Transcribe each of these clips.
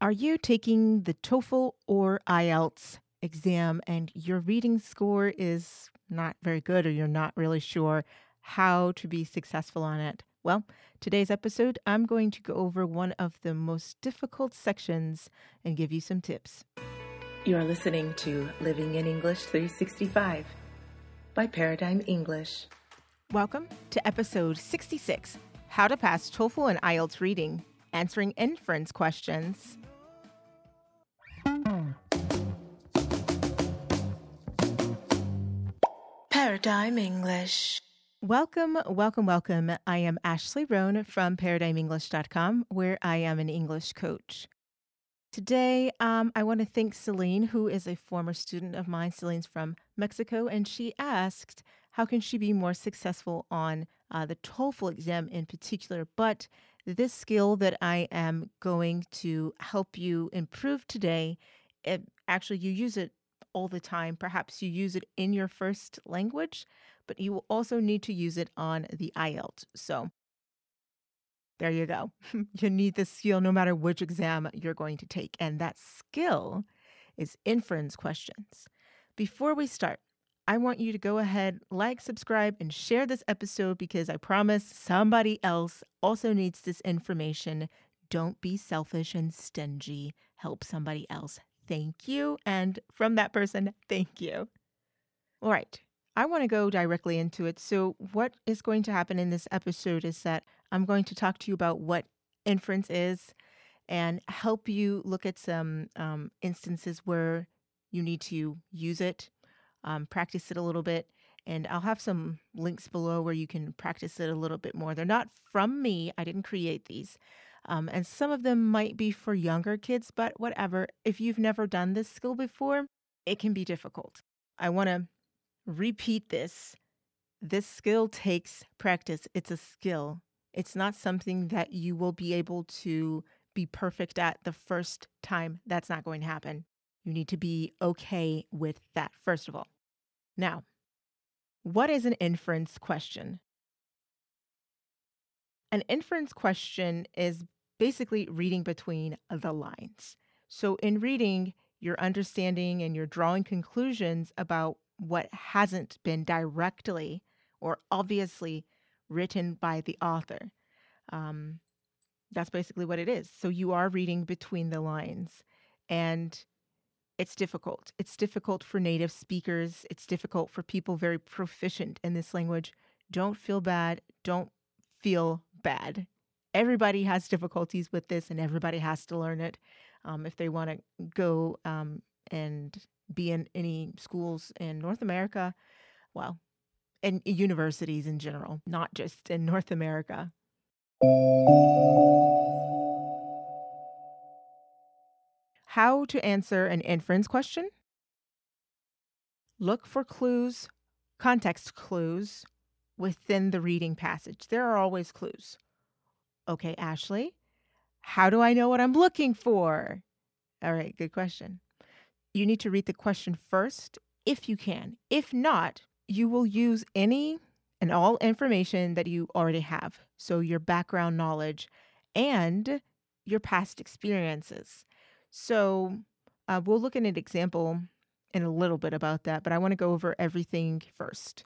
Are you taking the TOEFL or IELTS exam and your reading score is not very good or you're not really sure how to be successful on it? Well, today's episode, I'm going to go over one of the most difficult sections and give you some tips. You're listening to Living in English 365 by Paradigm English. Welcome to episode 66 How to Pass TOEFL and IELTS Reading, Answering Inference Questions. Paradigm English. Welcome, welcome, welcome. I am Ashley Roan from ParadigmEnglish.com, where I am an English coach. Today, um, I want to thank Celine, who is a former student of mine. Celine's from Mexico, and she asked, How can she be more successful on uh, the TOEFL exam in particular? But this skill that I am going to help you improve today, it, actually, you use it all the time. Perhaps you use it in your first language, but you will also need to use it on the IELTS. So there you go. you need this skill no matter which exam you're going to take. And that skill is inference questions. Before we start, I want you to go ahead, like, subscribe, and share this episode because I promise somebody else also needs this information. Don't be selfish and stingy. Help somebody else thank you. And from that person, thank you. All right. I want to go directly into it. So, what is going to happen in this episode is that I'm going to talk to you about what inference is and help you look at some um, instances where you need to use it, um, practice it a little bit. And I'll have some links below where you can practice it a little bit more. They're not from me, I didn't create these. Um, and some of them might be for younger kids, but whatever. If you've never done this skill before, it can be difficult. I want to repeat this. This skill takes practice. It's a skill. It's not something that you will be able to be perfect at the first time. That's not going to happen. You need to be okay with that, first of all. Now, what is an inference question? An inference question is basically reading between the lines. So, in reading, you're understanding and you're drawing conclusions about what hasn't been directly or obviously written by the author. Um, that's basically what it is. So, you are reading between the lines. And it's difficult. It's difficult for native speakers. It's difficult for people very proficient in this language. Don't feel bad. Don't feel bad. Everybody has difficulties with this, and everybody has to learn it um, if they want to go um, and be in any schools in North America. Well, and universities in general, not just in North America. How to answer an inference question? Look for clues, context clues, within the reading passage. There are always clues. Okay, Ashley, how do I know what I'm looking for? All right, good question. You need to read the question first if you can. If not, you will use any and all information that you already have. So, your background knowledge and your past experiences. So, uh, we'll look at an example in a little bit about that, but I want to go over everything first.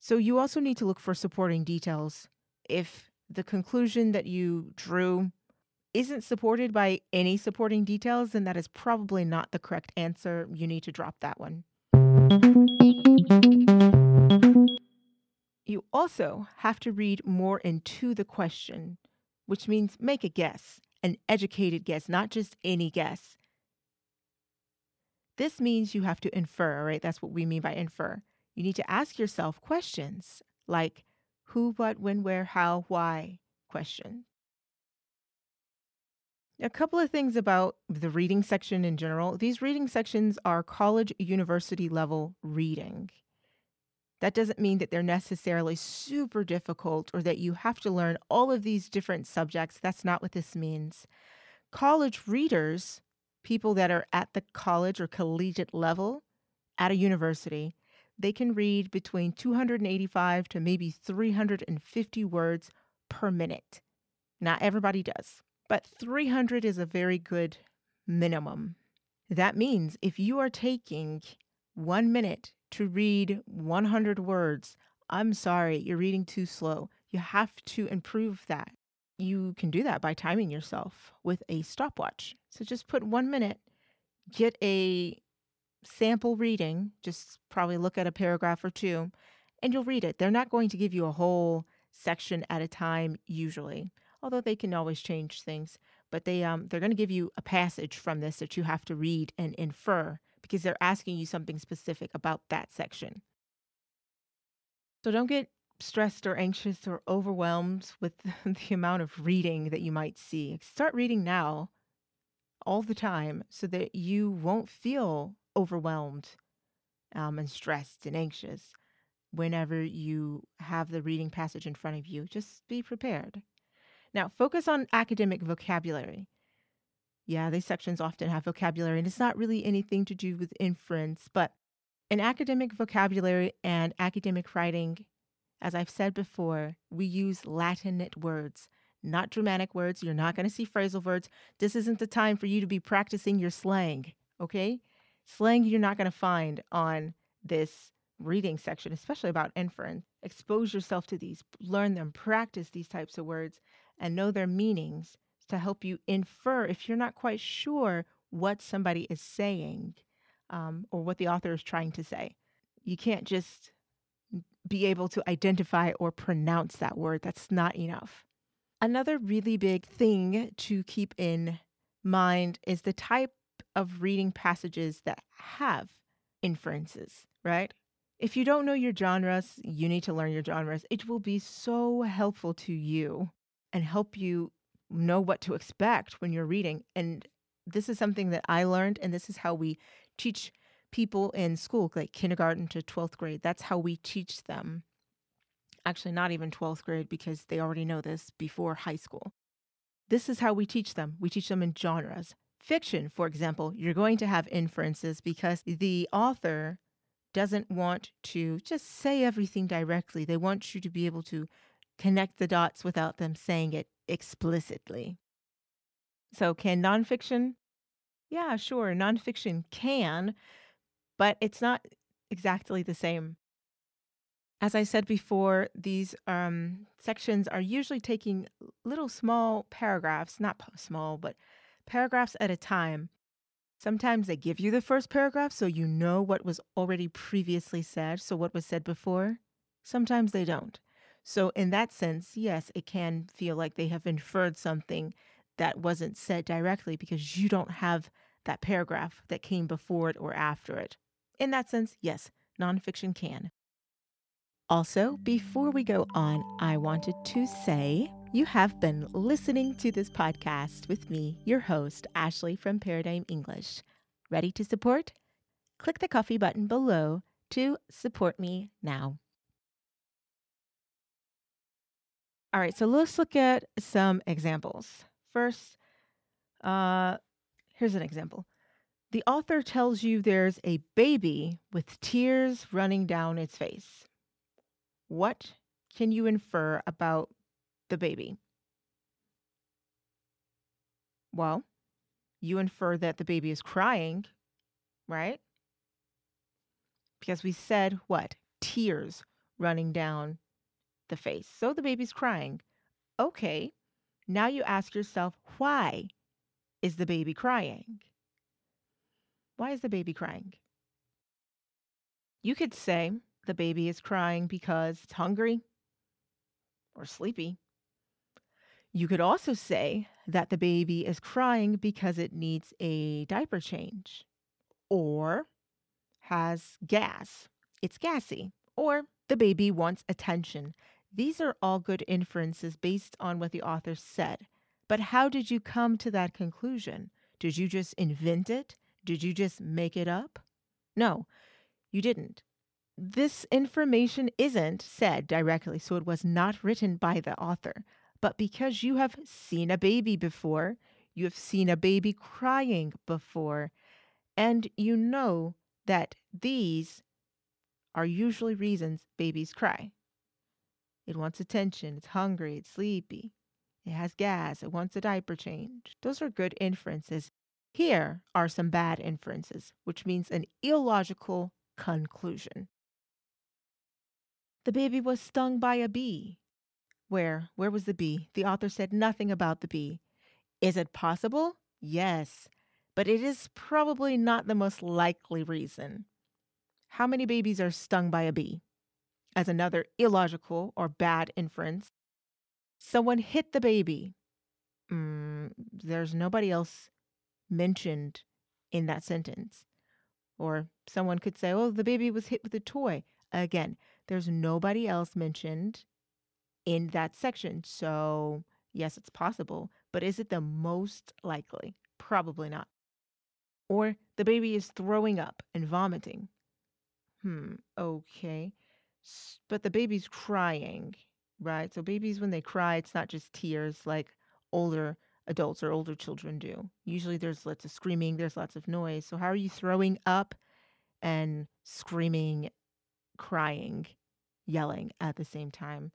So you also need to look for supporting details. If the conclusion that you drew isn't supported by any supporting details, then that is probably not the correct answer. You need to drop that one. You also have to read more into the question, which means make a guess, an educated guess, not just any guess. This means you have to infer, right? That's what we mean by infer you need to ask yourself questions like who, what, when, where, how, why question. A couple of things about the reading section in general. These reading sections are college, university level reading. That doesn't mean that they're necessarily super difficult or that you have to learn all of these different subjects. That's not what this means. College readers, people that are at the college or collegiate level at a university, they can read between 285 to maybe 350 words per minute. Not everybody does, but 300 is a very good minimum. That means if you are taking one minute to read 100 words, I'm sorry, you're reading too slow. You have to improve that. You can do that by timing yourself with a stopwatch. So just put one minute, get a sample reading, just probably look at a paragraph or two, and you'll read it. They're not going to give you a whole section at a time usually, although they can always change things. But they um they're going to give you a passage from this that you have to read and infer because they're asking you something specific about that section. So don't get stressed or anxious or overwhelmed with the amount of reading that you might see. Start reading now all the time so that you won't feel overwhelmed um, and stressed and anxious whenever you have the reading passage in front of you. Just be prepared. Now, focus on academic vocabulary. Yeah, these sections often have vocabulary, and it's not really anything to do with inference, but in academic vocabulary and academic writing, as I've said before, we use Latinate words, not Germanic words. You're not going to see phrasal words. This isn't the time for you to be practicing your slang, okay? Slang you're not going to find on this reading section, especially about inference. Expose yourself to these, learn them, practice these types of words, and know their meanings to help you infer if you're not quite sure what somebody is saying um, or what the author is trying to say. You can't just be able to identify or pronounce that word. That's not enough. Another really big thing to keep in mind is the type of reading passages that have inferences, right? If you don't know your genres, you need to learn your genres. It will be so helpful to you and help you know what to expect when you're reading. And this is something that I learned, and this is how we teach people in school, like kindergarten to 12th grade. That's how we teach them. Actually, not even 12th grade because they already know this before high school. This is how we teach them. We teach them in genres. Fiction, for example, you're going to have inferences because the author doesn't want to just say everything directly. They want you to be able to connect the dots without them saying it explicitly. So, can nonfiction? Yeah, sure, nonfiction can, but it's not exactly the same. As I said before, these um, sections are usually taking little small paragraphs, not small, but paragraphs at a time. Sometimes they give you the first paragraph so you know what was already previously said, so what was said before. Sometimes they don't. So, in that sense, yes, it can feel like they have inferred something that wasn't said directly because you don't have that paragraph that came before it or after it. In that sense, yes, nonfiction can. Also, before we go on, I wanted to say you have been listening to this podcast with me, your host, Ashley from Paradigm English. Ready to support? Click the Ko-fi button below to support me now. All right, so let's look at some examples. First, uh, here's an example. The author tells you there's a baby with tears running down its face. What can you infer about the baby? Well, you infer that the baby is crying, right? Because we said what? Tears running down the face. So the baby's crying. Okay, now you ask yourself, why is the baby crying? Why is the baby crying? You could say the baby is crying because it's hungry or sleepy. You could also say that the baby is crying because it needs a diaper change or has gas. It's gassy. Or the baby wants attention. These are all good inferences based on what the author said. But how did you come to that conclusion? Did you just invent it? Did you just make it up? No, you didn't. This information isn't said directly, so it was not written by the author. But because you have seen a baby before, you have seen a baby crying before, and you know that these are usually reasons babies cry. It wants attention. It's hungry. It's sleepy. It has gas. It wants a diaper change. Those are good inferences. Here are some bad inferences, which means an illogical conclusion. The baby was stung by a bee. Where? Where was the bee? The author said nothing about the bee. Is it possible? Yes, but it is probably not the most likely reason. How many babies are stung by a bee? As another illogical or bad inference, someone hit the baby. Mm, there's nobody else mentioned in that sentence. Or someone could say, oh, the baby was hit with a toy. Again, there's nobody else mentioned in that section. So, yes, it's possible, but is it the most likely? Probably not. Or the baby is throwing up and vomiting. Hmm, okay. But the baby's crying, right? So, babies, when they cry, it's not just tears like older adults or older children do. Usually there's lots of screaming, there's lots of noise. So, how are you throwing up and screaming, crying, yelling at the same time?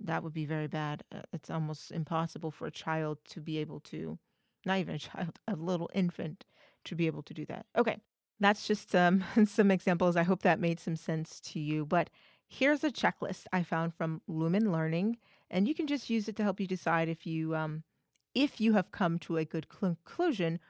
That would be very bad. Uh, it's almost impossible for a child to be able to, not even a child, a little infant to be able to do that. Okay, that's just um, some examples. I hope that made some sense to you. But here's a checklist I found from Lumen Learning, and you can just use it to help you decide if you um, if you have come to a good conclusion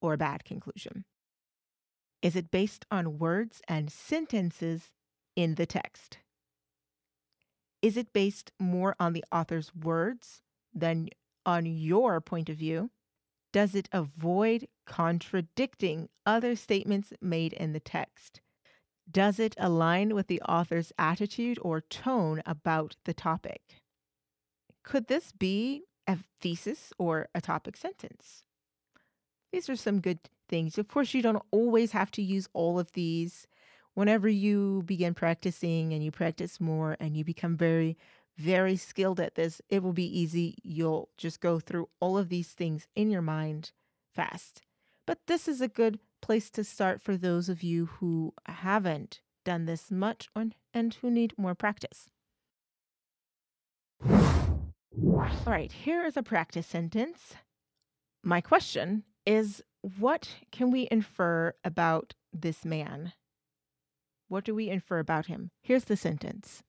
or a bad conclusion. Is it based on words and sentences in the text? Is it based more on the author's words than on your point of view? Does it avoid contradicting other statements made in the text? Does it align with the author's attitude or tone about the topic? Could this be a thesis or a topic sentence? These are some good things. Of course, you don't always have to use all of these. Whenever you begin practicing and you practice more and you become very very skilled at this, it will be easy. You'll just go through all of these things in your mind fast. But this is a good place to start for those of you who haven't done this much and who need more practice. All right, here is a practice sentence. My question is what can we infer about this man? What do we infer about him? Here's the sentence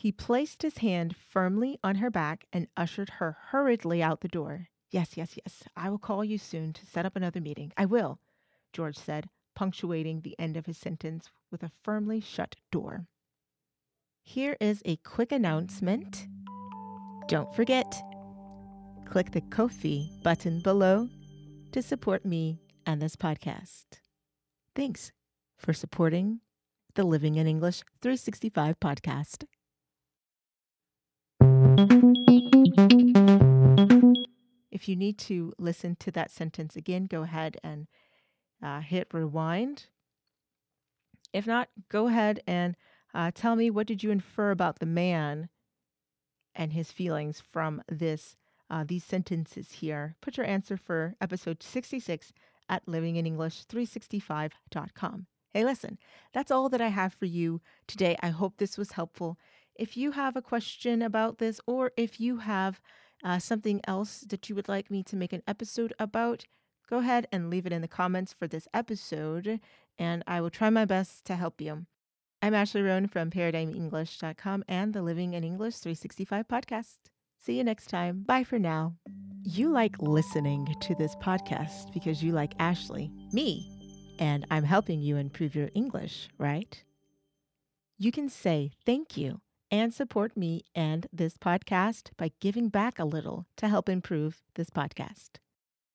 he placed his hand firmly on her back and ushered her hurriedly out the door. Yes, yes, yes. I will call you soon to set up another meeting. I will, George said, punctuating the end of his sentence with a firmly shut door. Here is a quick announcement. Don't forget, click the Ko-fi button below to support me and this podcast. Thanks for supporting the Living in English 365 podcast. If you need to listen to that sentence again, go ahead and uh, hit rewind. If not, go ahead and uh, tell me what did you infer about the man and his feelings from this uh, these sentences here. Put your answer for episode 66 at livinginenglish365.com. Hey, listen, that's all that I have for you today. I hope this was helpful. If you have a question about this, or if you have uh, something else that you would like me to make an episode about, go ahead and leave it in the comments for this episode, and I will try my best to help you. I'm Ashley Roan from ParadigmEnglish.com and the Living in English 365 podcast. See you next time. Bye for now. You like listening to this podcast because you like Ashley, me, and I'm helping you improve your English, right? You can say thank you and support me and this podcast by giving back a little to help improve this podcast.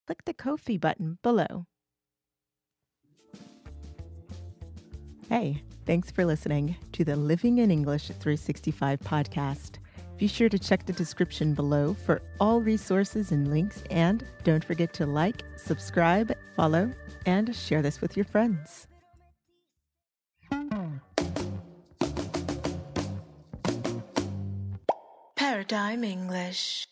Click the Ko-fi button below. Hey, thanks for listening to the Living in English 365 podcast. Be sure to check the description below for all resources and links, and don't forget to like, subscribe, follow, and share this with your friends. Paradigm English.